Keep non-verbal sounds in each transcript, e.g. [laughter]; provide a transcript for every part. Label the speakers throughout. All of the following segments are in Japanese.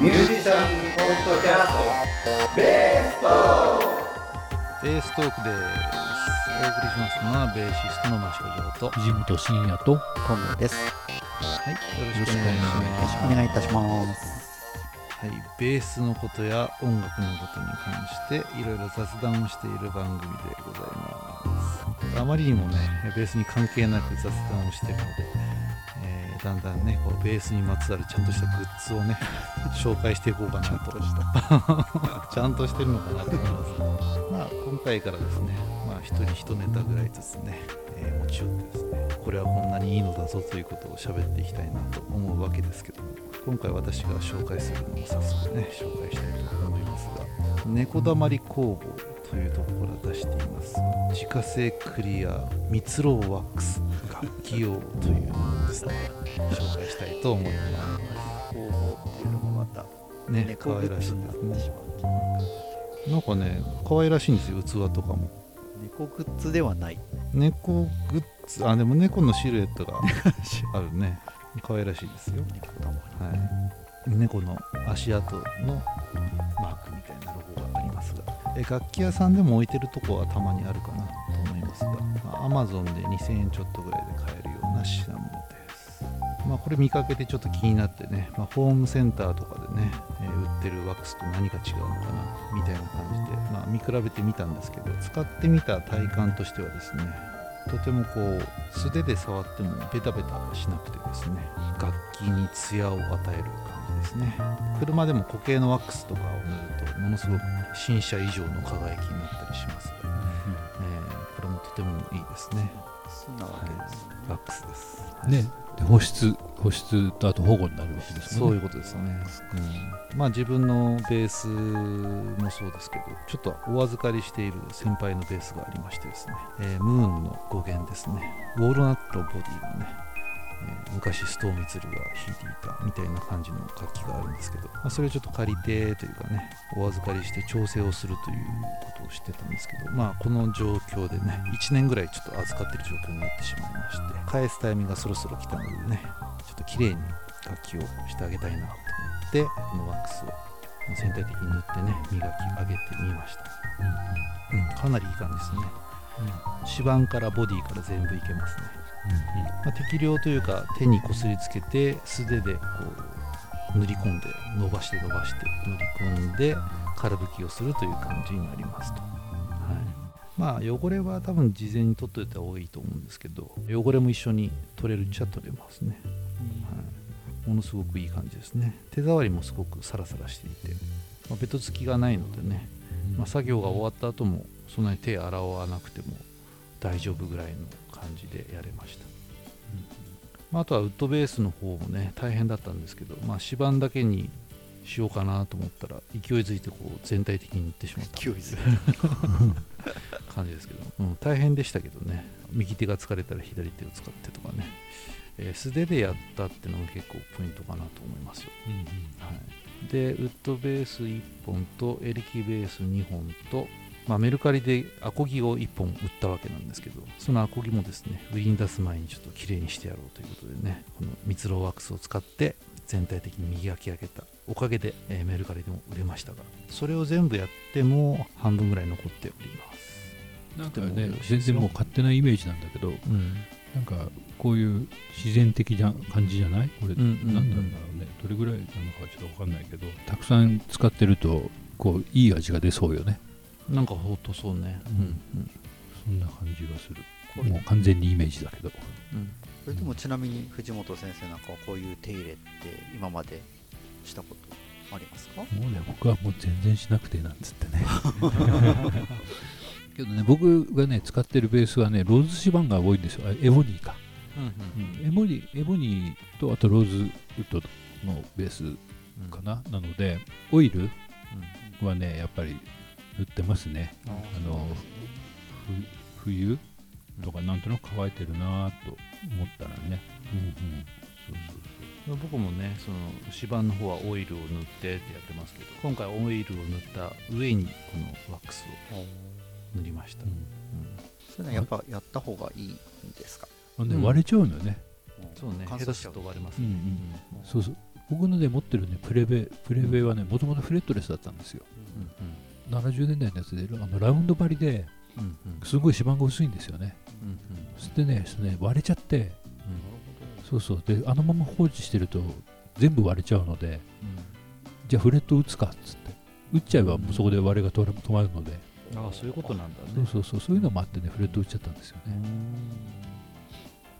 Speaker 1: ミュージシャンポッドキャスト。ベースト
Speaker 2: ベーストークです。お送りしますのはベーシストのマショジョーと
Speaker 3: 藤本慎也と。
Speaker 4: トムです。
Speaker 2: はいよろ
Speaker 3: しくお願いします。
Speaker 4: お願いいたします。
Speaker 2: はい、ベースのことや音楽のことに関していろいろ雑談をしている番組でございます。あまりにもねベースに関係なく雑談をしているので、えーだんだんねこうベースにまつわるちゃんとしたグッズをね [laughs] 紹介していこうかなと。ちゃんとし [laughs] てるのかなと思います。まあ今回からですねまあ一人一ネタぐらいずつね、えー持ち寄ってですねこれはこんなにいいのだぞということを喋っていきたいなと思うわけですけども今回私が紹介するのを早速ね紹介したいと思いますが猫だまり工房というところから出しています。自家製クリア蜜ろうワックス。楽器用というのをですね紹介したいと思いま
Speaker 4: 工房っていうのもまた
Speaker 2: すね可愛らしいんですねなんかね可愛らしいんですよ器とかも。
Speaker 4: 猫グッズではない。
Speaker 2: 猫グッズあでも猫のシルエットがあるね。可愛らしいですよ。はい、猫の足跡のえ楽器屋さんでも置いてるとこはたまにあるかなと思いますが、まあ、Amazon で2000円ちょっとぐらいで買えるような品物です、まあ、これ見かけてちょっと気になってね、まあ、ホームセンターとかでね、えー売ってるワックスと何が違うのかなみたいな感じで、まあ、見比べてみたんですけど使ってみた体感としてはですねとてもこう素手で触ってもベタベタしなくてですね楽器に艶を与える感じですね。車でも固形のワックスとかを塗るとものすごく新車以上の輝きになったりします。が、えーとてもいいですね。
Speaker 4: あそんなわけですね。
Speaker 2: ワックスです。
Speaker 3: ね。で保湿保湿とあと保護になるわけですもね。
Speaker 2: そうんいうことですね、うん、まあ自分のベースもそうですけどちょっとお預かりしている先輩のベースがありましてですね、えームーンの語源ですね。ウォールナットボディのね、え昔ストーミツルが弾いていたみたいな感じの楽器があるんですけど、まあ、それをちょっと借りてというかねお預かりして調整をするということをしてたんですけどまあこの状況でね1年ぐらいちょっと預かってる状況になってしまいまして返すタイミングがそろそろ来たのでねちょっと綺麗に楽器をしてあげたいなと思ってこのワックスを全体的に塗ってね磨き上げてみました、うん、かなりいい感じですね。指板からボディから全部いけますね、まあ、適量というか手にこすりつけて素手でこう塗り込んで伸ばして伸ばして塗り込んで空拭きをするという感じになりますと、はい、まあ汚れは多分事前に取っといた方がいいと思うんですけど汚れも一緒に取れるっちゃ取れますね、はい、ものすごくいい感じですね。手触りもすごくサラサラしていて、まあ、ベトつきがないのでね、まあ、作業が終わった後もそんなに手洗わなくても大丈夫ぐらいの感じでやれました、まあ、あとはウッドベースの方もね大変だったんですけど、まあ、指板だけにしようかなと思ったら勢いづいてこう全体的に塗ってしまった。
Speaker 4: 勢いづい
Speaker 2: 感じですけど、うん、大変でしたけどね。右手が疲れたら左手を使ってとかね、えー素手でやったっていうのが結構ポイントかなと思いますよ、はい、でウッドベース1本とエレキベース2本と、まあ、メルカリでアコギを1本売ったわけなんですけどそのアコギもですね上に出す前にちょっと綺麗にしてやろうということでねこの蜜ろうワックスを使って全体的に磨き上げたおかげで、えーメルカリでも売れましたがそれを全部やっても半分ぐらい残っております。
Speaker 3: なんかね全然もう勝手なイメージなんだけど
Speaker 2: うん。
Speaker 3: なんかこういう自然的な感じじゃない？これ、
Speaker 2: うんうんうん。
Speaker 3: なんだろうね。どれぐらいなのかちょっと分かんないけどたくさん使ってるとこういい味が出そうよね
Speaker 2: なんかほんとそうね。
Speaker 3: うん
Speaker 2: うん。
Speaker 3: そんな感じがする。
Speaker 4: これ。
Speaker 3: もう完全にイメージだけど。
Speaker 2: うん。
Speaker 4: それでもちなみに藤本先生なんかはこういう手入れって今までしたことありますか？
Speaker 3: もうね僕はもう全然しなくてなんつってね。[laughs] けどね僕がね使ってるベースはねローズ指板が多いんですよ。あエボニーか、
Speaker 2: うん
Speaker 3: エボニーエボニーとあとローズウッドのベースかな、なのでオイルはねやっぱり塗ってますね。
Speaker 4: あ
Speaker 3: あのふ冬とかなんとなく乾いてるなと思ったらね、うんうん、そうそう
Speaker 2: 僕もねその指板の方はオイルを塗ってってやってますけど今回オイルを塗った上にこのワックスを塗りました、
Speaker 3: そう、
Speaker 4: それはやっぱやった方がいいんですか？
Speaker 3: うんあのね
Speaker 2: うん
Speaker 3: 割れちゃうのよね、
Speaker 2: そうね下手すると割れますね、
Speaker 3: うんうんそうそう。僕のね持ってるねプレベプレベはねもともとフレットレスだったんですよ70年代のやつであのラウンド張りで
Speaker 2: うんうん。
Speaker 3: すごい芝が薄いんですよね。
Speaker 2: うん
Speaker 3: そしてねそれね割れちゃって
Speaker 2: うん
Speaker 3: そうそう。であのまま放置してると全部割れちゃうのでじゃあフレット打つかっつって。打っちゃえばもうそこで割れが止まるので、
Speaker 2: ああそういうことなんだね。
Speaker 3: そうそうそう。そういうのもあってねフレット打っちゃったんですよね、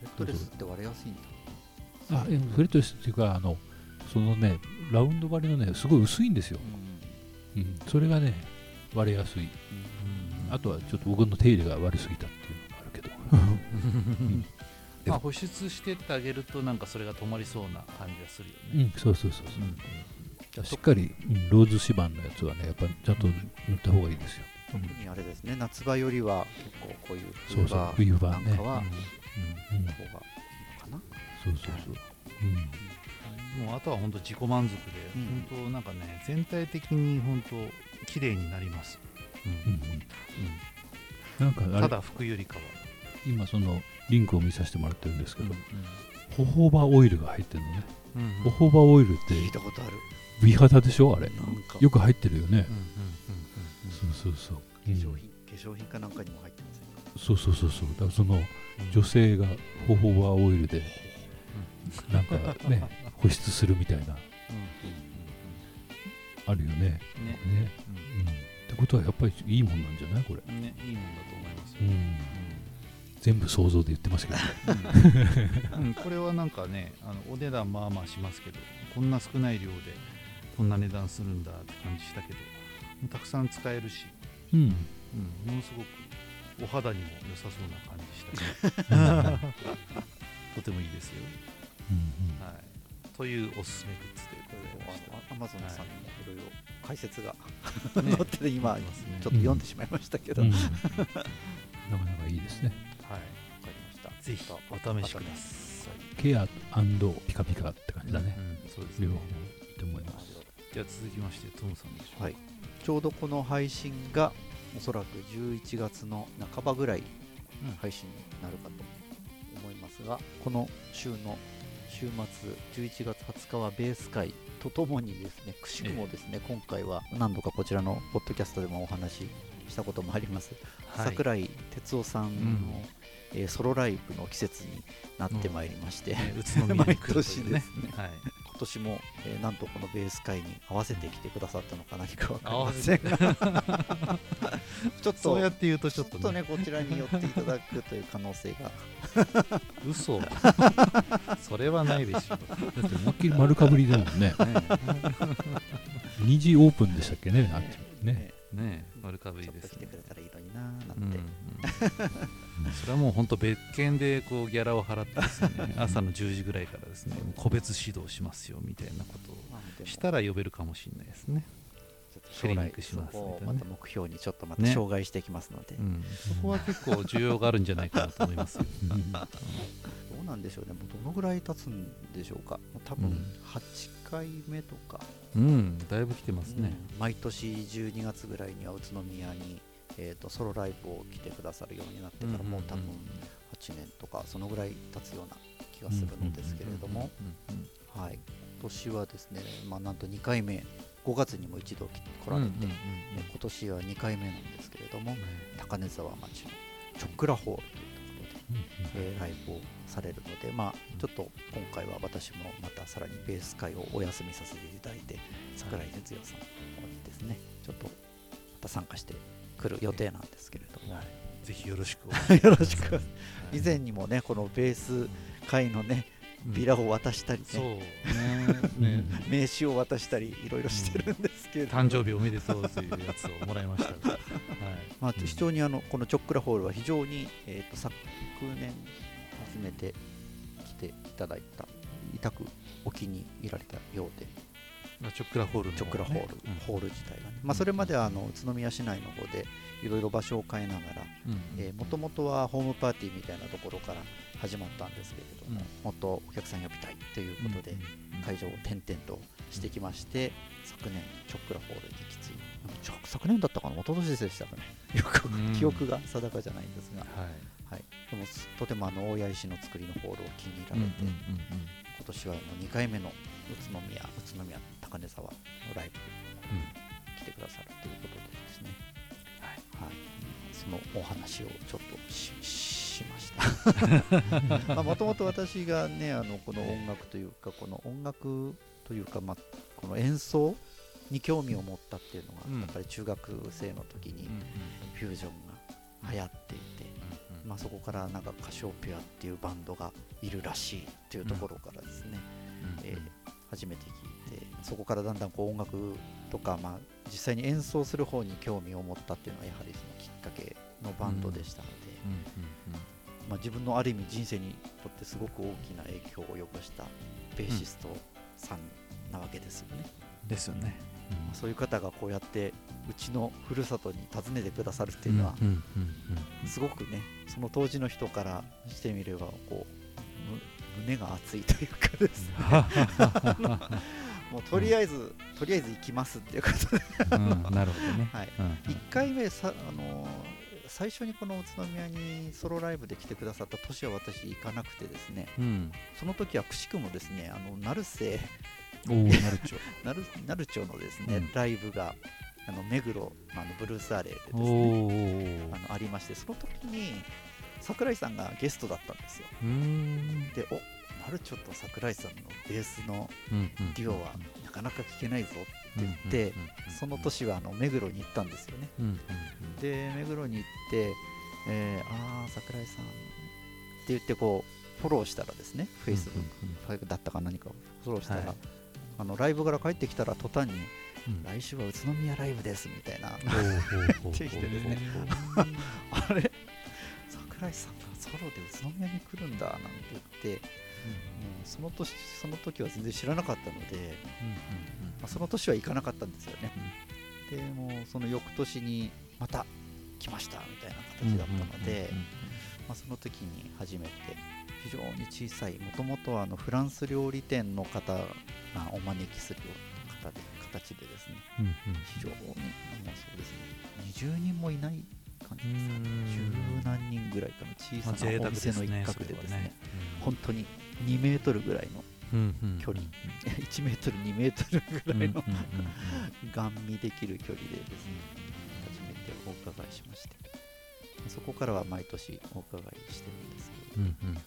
Speaker 4: レッドレスって割れやすいんだ。
Speaker 3: あえフレットレスっていうかあのそのねラウンド張りのねすごい薄いんですよ、うん、それがね割れやすい。あとはちょっと僕の手入れが悪すぎたっていうのもあるけど。[laughs]
Speaker 2: まあ保湿してってあげるとなんかそれが止まりそうな感じがするよね。
Speaker 3: うんそうそうそうそう、しっかり、うんローズシバンのやつはねやっぱりちゃんと塗った方がいいですよ、
Speaker 4: 特にあれですね。夏場よりは結構こういう
Speaker 3: そうそう冬
Speaker 4: 冬場
Speaker 3: 場ね。
Speaker 4: なんかは
Speaker 3: うん。
Speaker 4: 方がいいのかな。
Speaker 3: そうそうそう、うん
Speaker 2: もうあとは本当自己満足で、
Speaker 4: うん。
Speaker 2: 本当なんかね全体的に本当綺麗になります、
Speaker 3: うん。うんなんか
Speaker 2: ただ服よりかは、
Speaker 3: 今そのリンクを見させてもらってるんですけど、
Speaker 2: うん。
Speaker 3: ホホーバーオイルが入ってるのね、
Speaker 2: うん
Speaker 3: ホホーバーオイルって
Speaker 4: 聞いたことある。
Speaker 3: 美肌でしょ？あれ。よく入ってるよね。そうそうそう、
Speaker 4: 化粧品化粧品かなんかにも入ってませんか
Speaker 3: そうそうそうそう。だからその女性がホホーバーオイルでなんかね [laughs] 保湿するみたいな。あるよね。
Speaker 2: ね。
Speaker 3: ね、うん、ってことはやっぱりいいもんなんじゃない？これ、
Speaker 2: ね。いいもんだと思いますよ、
Speaker 3: うん、全部想像で言ってますけど
Speaker 2: うん。これはなんかねあのお値段まあまあしますけどこんな少ない量でこんな値段するんだって感じしたけどたくさん使えるし、
Speaker 3: うん。
Speaker 2: うん、ものすごくお肌にも良さそうな感じした [laughs] [laughs] とてもいいですよ、
Speaker 3: うん。
Speaker 2: はい、というおすすめグッズということで
Speaker 4: アマゾンさんにもいろいろ解説が
Speaker 2: た [laughs] ね
Speaker 4: 載ってて今ちょっと読んでしまいましたけど、
Speaker 3: うん。
Speaker 4: わ [laughs]
Speaker 3: なかなかいいですね。
Speaker 2: はい
Speaker 4: かりました。
Speaker 2: ぜひお
Speaker 4: と
Speaker 2: 試しください。
Speaker 3: ケアピカピカって感じだね、
Speaker 2: うんそうですね。
Speaker 3: 両方いいと思います。
Speaker 2: じゃあ続きましてトムさんでしょう。か
Speaker 4: はい。ちょうどこの配信がおそらく11月の半ばぐらい
Speaker 2: うん
Speaker 4: 配信になるかと思いますが、この週の週末11月20日はベース会とともにですねくしくもですね、今回は何度かこちらのポッドキャストでもお話ししたこともあります、
Speaker 2: はい。
Speaker 4: 桜井哲夫さんの、
Speaker 2: うん。
Speaker 4: えーソロライブの季節になってまいりまして、
Speaker 2: ね宇都宮に来るというね。[laughs]
Speaker 4: 毎年ですね。
Speaker 2: はい。
Speaker 4: 今年も、えーなんとこのベース会に合わせてきてくださったのか何かわかりませんが。[laughs] ちょっと
Speaker 2: そうやって言うとち
Speaker 4: ちょっ
Speaker 2: とね。
Speaker 4: とねこちらに寄っていただくという可能性が。
Speaker 2: 嘘。[laughs] それはないでしょ。
Speaker 3: だって思いっきり丸かぶりだもんね。2時オープンでしたっけねあっちね。
Speaker 2: ね。丸かぶり
Speaker 4: ちょっと
Speaker 2: ですね
Speaker 4: 来てくれたらいいのになーなんて、
Speaker 2: うんうんそれはもう本当別件でこうギャラを払ってですね朝の10時ぐらいからですね個別指導しますよみたいなことをしたら呼べるかもしれないですね、
Speaker 4: 将来そこをまた目標にちょっとまた
Speaker 2: ね。
Speaker 4: 障害していきますので、
Speaker 2: うん、そこは結構需要があるんじゃないかなと思いますよ、
Speaker 3: う [laughs] ん
Speaker 4: どうなんでしょうね。もうどのぐらい経つんでしょうか。多分
Speaker 2: うん。
Speaker 4: 8回目とか、
Speaker 2: うん、だいぶ来てますね、
Speaker 4: うん。毎年12月ぐらいには宇都宮に、えー、とソロライブを来てくださるようになってからもう多分8年とかそのぐらい経つような気がするのですけれども、はい、今年はですね、まあ、なんと2回目5月にも一度来来られて、ね今年は2回目なんですけれども高根沢町のチョックラホールというところで、えーライブをされるので、まあ、ちょっと今回は私もまたさらにベース会をお休みさせていただいて桜井哲也さんにですねちょっとまた参加してくる予定なんですけれども、
Speaker 2: はい。ぜひよろしく [laughs]
Speaker 4: よろしく。以前にもねこのベース会のねビラを渡したり
Speaker 2: そう
Speaker 4: ね、
Speaker 2: ね [laughs] ね
Speaker 4: 名刺を渡したりいろいろしてるんですけれども、
Speaker 2: 誕生日おめでとうというやつをもらいました。が、はい、[laughs]
Speaker 4: まあ、非常にあのこのチョックラホールは非常に、えー、と昨年初めて来ていただいた痛くお気に入られたようで
Speaker 2: チョックラホールの
Speaker 4: チョックラホール、
Speaker 2: うん。
Speaker 4: ホール自体がね、まあ、それまではあの宇都宮市内の方でいろいろ場所を変えながらもともとはホームパーティーみたいなところから始まったんですけれども、
Speaker 2: うん。
Speaker 4: もっとお客さん呼びたいということで、会場を転々としてきまして、昨年チョックラホールにきつい昨年だったかな？一昨年でしたかね？[laughs] よく
Speaker 2: うん。
Speaker 4: 記憶が定かじゃないんですが、
Speaker 2: はい。
Speaker 4: はい、でもとてもあの大谷石の作りのホールを気に入られて、今年はあの2回目の宇都宮宇都宮高根沢のライブ来てくださるということでですね、はい。そのお話をちょっとししました。[laughs] もともと私がねあのこの音楽というかこの音楽というか、まあ、この演奏に興味を持ったっていうのが、
Speaker 2: うん。
Speaker 4: やっぱり中学生の時にフュージョンが流行っていて、まあ、そこからなんかカシオペアっていうバンドがいるらしいっていうところからですね、えー初めて聞いてそこからだんだんこう音楽とか、まあ、実際に演奏する方に興味を持ったっていうのはやはりそのきっかけのバンドでしたので、まあ、自分のある意味人生にとってすごく大きな影響を及ぼしたベーシストさんなわけですよね、
Speaker 2: ですよね
Speaker 4: まあそういう方がこうやってうちのふるさとに訪ねてくださるっていうのは、すごくねその当時の人からしてみればこうむ胸が熱いというかですね。[laughs] もうとりあえず、とりあえず行きますっていうことで、
Speaker 2: うんなるほどね。
Speaker 4: はい、
Speaker 2: うん
Speaker 4: 1回目さ、あのー最初にこの宇都宮にソロライブで来てくださった年は私行かなくてですね。
Speaker 2: うん。
Speaker 4: その時はくしくもですねあの成瀬
Speaker 2: おおなるちょ
Speaker 4: 成成町のですね、
Speaker 2: うん。
Speaker 4: ライブがあの目黒あのブルースアレーでです
Speaker 2: お
Speaker 4: ね
Speaker 2: お
Speaker 4: あのありましてその時に桜井さんがゲストだったんですよ。
Speaker 2: うん。
Speaker 4: でお成町と桜井さんのベースの
Speaker 2: うん
Speaker 4: デュオはなかなか聴けないぞって言ってその年はあの目黒に行ったんですよね。で目黒に行って、えーあー桜井さんって言ってこうフォローしたらですね、フェイスブックだったか何かをフォローしたら、
Speaker 2: はい
Speaker 4: あのライブから帰ってきたら途端に
Speaker 2: うん
Speaker 4: 来週は宇都宮ライブですみたいな。ってきてですね。あれ？桜井さんがソロで宇都宮に来るんだなんて言って、もうその年その時は全然知らなかったので、まあ、その年は行かなかったんですよね、でもうその翌年にまた来ましたみたいな形だったので、まあ、その時に初めて非常に小さいもともとはあのフランス料理店の方がお招きするような方で形でですね
Speaker 2: うんうん。
Speaker 4: 非常にもうそうですね20人もいない感じですかね。
Speaker 2: うん
Speaker 4: 十何人ぐらいかの小
Speaker 2: まあ
Speaker 4: さなお店の一角でですね本当に2メートルぐらいの距離。[laughs] 1メートル2メートルぐらいのガン見できる距離でですね初めてお伺いしましてそこからは毎年お伺いしてるんですけど、ま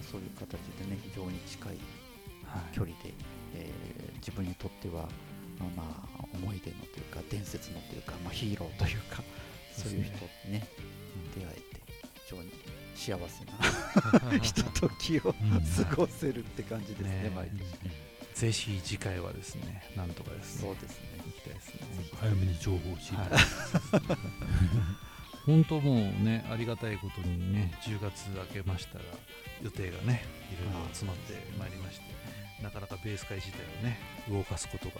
Speaker 4: あそういう形でね非常に近い距離で、えー自分にとっては、まあ、思い出のというか伝説のというか、まあ、ヒーローというかそういう人にね出会えて非常に幸せな [laughs] ひとときを過ごせるって感じですね、
Speaker 2: ね
Speaker 4: 毎年。
Speaker 2: ぜひ次回はですねなんとかですね。
Speaker 4: そうですね。
Speaker 2: 行きたいですね。
Speaker 3: 早めに情報を知りたい。
Speaker 2: はい [laughs] 本当もうねありがたいことにね10月明けましたら予定がねいろいろ詰まってまいりましてなかなかベース会自体をね動かすことが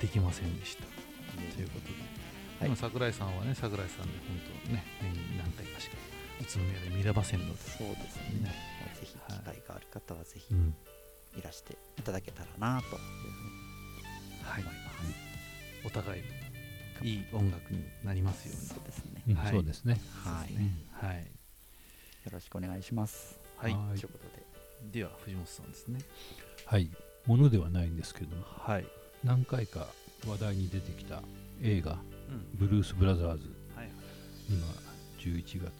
Speaker 2: できませんでした。ということで、
Speaker 4: はい。
Speaker 2: 桜井さんはね桜井さんで本当ね年に何回かしか宇都宮で見れませんので、
Speaker 4: そうですね。
Speaker 2: ね。
Speaker 4: ぜひ機会がある方はぜひ
Speaker 2: うん。
Speaker 4: いらしていただけたらなというふうに
Speaker 2: はい。
Speaker 4: 思います、
Speaker 2: お互いいい音楽になりますように。
Speaker 4: そうですね、
Speaker 3: うん
Speaker 2: はい。
Speaker 3: そうですね。
Speaker 4: はい、
Speaker 2: ね。はい、
Speaker 4: よろしくお願いします。
Speaker 2: はい、
Speaker 3: はい
Speaker 4: ということで。
Speaker 2: では藤本さんですね。
Speaker 3: はい。ものではないんですけど。も
Speaker 2: はい、
Speaker 3: 何回か話題に出てきた映画
Speaker 2: うん「
Speaker 3: ブルース・ブラザーズ
Speaker 2: はい」
Speaker 3: 今11月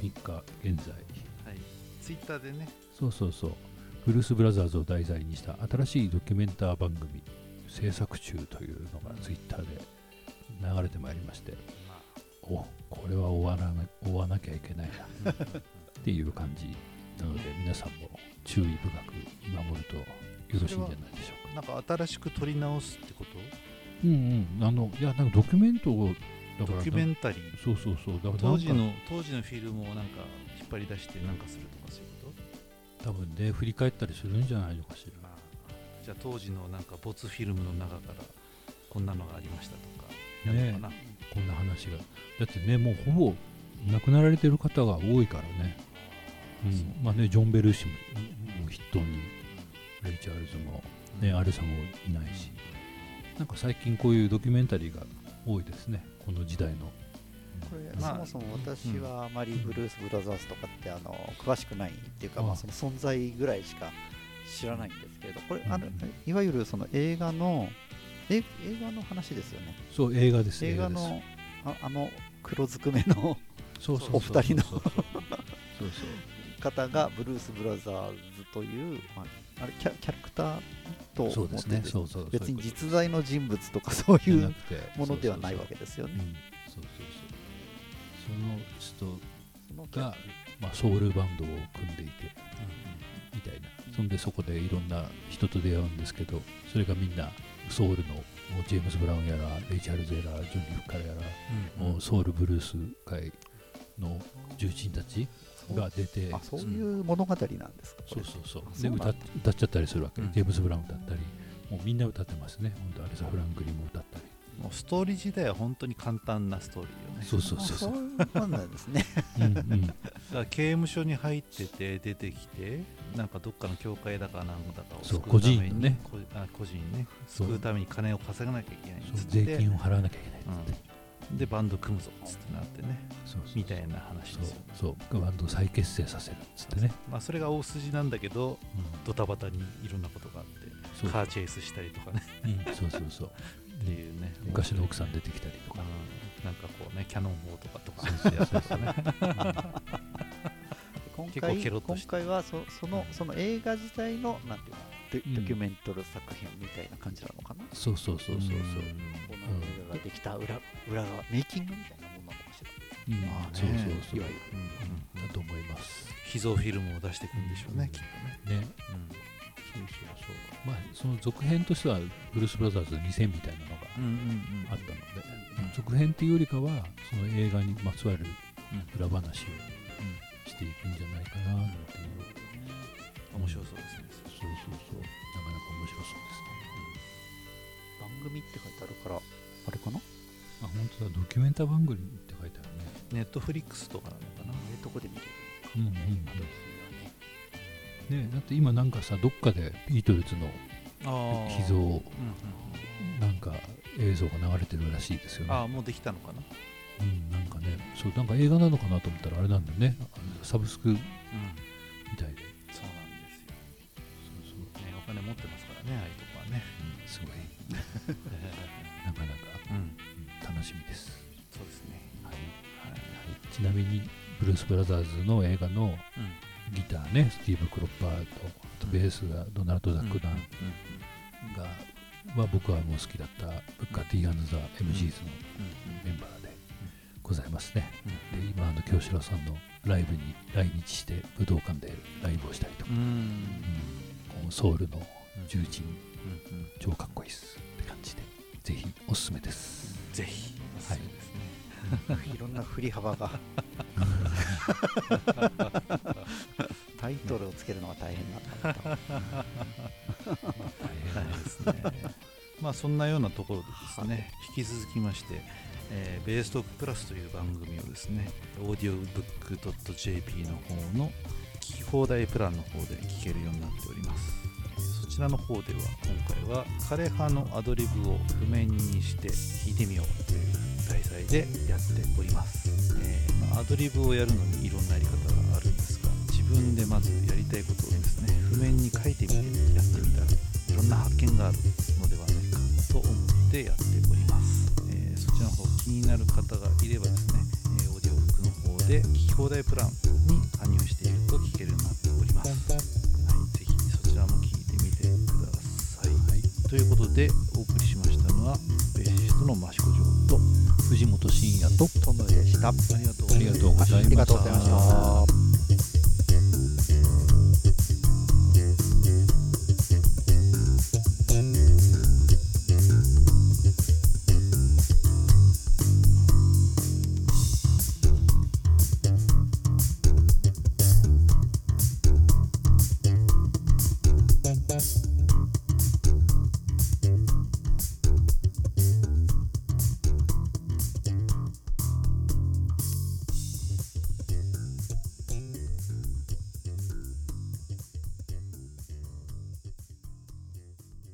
Speaker 3: 3日現在。
Speaker 2: はい、ツイッターでね。
Speaker 3: そうそうそう。ブルース・ブラザーズを題材にした新しいドキュメンター番組制作中というのがツイッターで流れてまいりまして
Speaker 2: ま
Speaker 3: おこれは追わな追わなきゃいけないなっていう感じなので皆さんも注意深く見守るとよろしいんじゃないでしょうか。
Speaker 2: あ、なんか新しく撮り直すってこと？
Speaker 3: うんうん。あのいやなんかドキュメントを
Speaker 2: ドキュメンタリー？
Speaker 3: そうそうそう。だから
Speaker 2: 当時の当時のフィルムをなんか引っ張り出してなんかするとかそういうこ
Speaker 3: 多分ね振り返ったりするんじゃないのかし
Speaker 2: と
Speaker 3: ら
Speaker 2: じゃあ当時のなんか没フィルムの中からこんなのがありましたとかやるのかな、
Speaker 3: こんな話が。だってねもうほぼ亡くなられてる方が多いからね、うん。まあねジョン・ベルーシも筆頭にレイ・チャールズも、ね、アレさんもいないし。なんか最近こういうドキュメンタリーが多いですね。この時代の。
Speaker 4: これ、
Speaker 2: まあ
Speaker 4: そもそも私はあまりブルース・ブラザーズとかってあの詳しくないっていうか、まあ、その存在ぐらいしか知らないんですけれどこれあの
Speaker 3: うん。
Speaker 4: いわゆるその映画のえ映画の話ですよね。
Speaker 3: そう映画です
Speaker 4: 映画のああの黒ずくめの
Speaker 3: そうそう
Speaker 4: お二人の方がブルース・ブラザーズという、まあ、あれキャキャラクターと思ってて
Speaker 3: そうそう
Speaker 4: 別に実在の人物とかそういうものではないわ
Speaker 3: け
Speaker 4: けですよね。
Speaker 3: うん。そうそうそう。その人が、まあ、ソウルバンドを組んでいてみたいな。そんでそこでいろんな人と出会うんですけどそれがみんなソウルのもうジェームズ・ブラウンやらレイチャール・ゼラージョニー・フッカーやら、もうソウルブルース界の重鎮たちが出て
Speaker 4: あそういう物語なんですか、
Speaker 3: そうそうそう。で歌っ歌っちゃったりするわけ、
Speaker 2: うん。
Speaker 3: ジェームズ・ブラウン歌ったり。もうみんな歌ってますね。本当アレサ・フランクリンも歌ったり。
Speaker 2: もうストーリー自体は本当に簡単なストーリーよね。
Speaker 3: そうそうそうそう。
Speaker 4: あそうなんですね。
Speaker 3: うんうん。[laughs]
Speaker 2: だから刑務所に入ってて出てきてなんかどっかの教会だかなんだかを
Speaker 3: そう個人ね。
Speaker 2: こあ個人ね
Speaker 3: そう。
Speaker 2: 救うために金を稼がなきゃいけない
Speaker 3: 税金を払わなきゃいけないっつって、
Speaker 2: うん、でバンド組むぞっつってなってね
Speaker 3: そうそう
Speaker 2: みたいな話
Speaker 3: そう
Speaker 2: ですよ。
Speaker 3: そうバンドを再結成させるっつってね、
Speaker 2: まあそれが大筋なんだけど
Speaker 3: う
Speaker 2: ドタバタにいろんなことがあって
Speaker 3: そう。
Speaker 2: カーチェイスしたりとかね。
Speaker 3: うん、そうそうそう。[laughs]
Speaker 2: っていうね。
Speaker 3: 昔の奥さん出てきたりとか。
Speaker 2: うん。なんかこうねキャノン砲とかとか。
Speaker 3: そうそうそうそう。ね [laughs]
Speaker 4: 今
Speaker 2: 結構
Speaker 4: 回今回はそそのその映画自体のなんていうのド
Speaker 3: うん。
Speaker 4: ドキュメントル作品みたいな感じなのかな、
Speaker 3: そうそうそうそうそう。
Speaker 4: この映画ができた裏裏側メイキングみたいなものなのかしら。
Speaker 3: うん。
Speaker 2: まあね
Speaker 3: そうそうそう。
Speaker 4: いわゆる。
Speaker 2: うん。うん
Speaker 3: だと思います。
Speaker 2: 秘蔵フィルムを出していくんでしょうね、きっとね、
Speaker 3: ね。そうそうそう。まあその続編としてはブルース・ブラザーズ2000みたいなのが
Speaker 2: うん、うんうん
Speaker 3: あったので、続編っていうよりかはその映画にまつわる
Speaker 2: うん
Speaker 3: 裏話をしていくんじゃないかななんていう。
Speaker 2: 面白そうですね、
Speaker 3: そうそうそう。なかなか面白そう
Speaker 4: 番組って書いてあるからあれかな？
Speaker 3: ですねあ本当だ。ドキュメンタ番組って書いてあるね。
Speaker 2: ネットフリックスとかなのかな？
Speaker 4: ああいうとこで見れる
Speaker 3: うんうんうん。ねだって今なんかさどっかでビートルズの
Speaker 2: あ
Speaker 3: 秘蔵
Speaker 2: うんうん
Speaker 3: なんか映像が流れてるらしいですよね。
Speaker 2: ああもうできたのかな？
Speaker 3: うん、なんかねそうなんか映画なのかなと思ったらあれなんだよね。サブスクみ
Speaker 2: うん
Speaker 3: たいで。
Speaker 2: そうなんですよ、
Speaker 3: そう。そう、
Speaker 2: ね、お金持ってますからねああいうとこはね。
Speaker 3: うん、すごい。[laughs] なかなか、
Speaker 2: うん。
Speaker 3: うん楽しみです、
Speaker 2: そうですね。
Speaker 3: はい。
Speaker 2: はい。
Speaker 3: ちなみにブルース・ブラザーズの映画の
Speaker 2: うん。
Speaker 3: ギターねスティーブ・クロッパーとあとベースがドナルド・ザックダン。が、は僕はもう好きだったブッカー・ティー・アンド・ザ・ MGs のございますね、で今あの京志郎さんのライブに来日して武道館でライブをしたりとか、
Speaker 2: うん。
Speaker 3: ソウルの重鎮。
Speaker 2: うんうん
Speaker 3: 超かっこいいっす。って感じで。ぜひおすすめです。
Speaker 2: ぜひおすすめですね、
Speaker 4: い。[laughs] ろんな振り幅が。[laughs] タイトルをつけるのが大変だな [laughs]
Speaker 3: 大変です
Speaker 2: ね。まあそんなようなところでですね、引き続きまして、えーベーストークプラスという番組をですね、オーディオブックドット JP の方の聞き放題プランの方で聞けるようになっております。えそちらの方では今回は枯葉のアドリブを譜面にして弾いてみようという題材でやっております。えーまあアドリブをやるのにいろんなやり方があるんですが、自分でまずやりたいことをですね、譜面に書いてみてやってみたらいろんな発見があるのではないかと思ってやってます、になる方がいればですね、えーオーディオブックの方で聞き放題プランに加入していると聞けるようになっております、はい、ぜひそちらも聞いてみてください、ということでお送りしましたのはベーシストの益子城と
Speaker 3: 藤本慎也と
Speaker 4: トムで
Speaker 3: した。
Speaker 4: ありがとうございました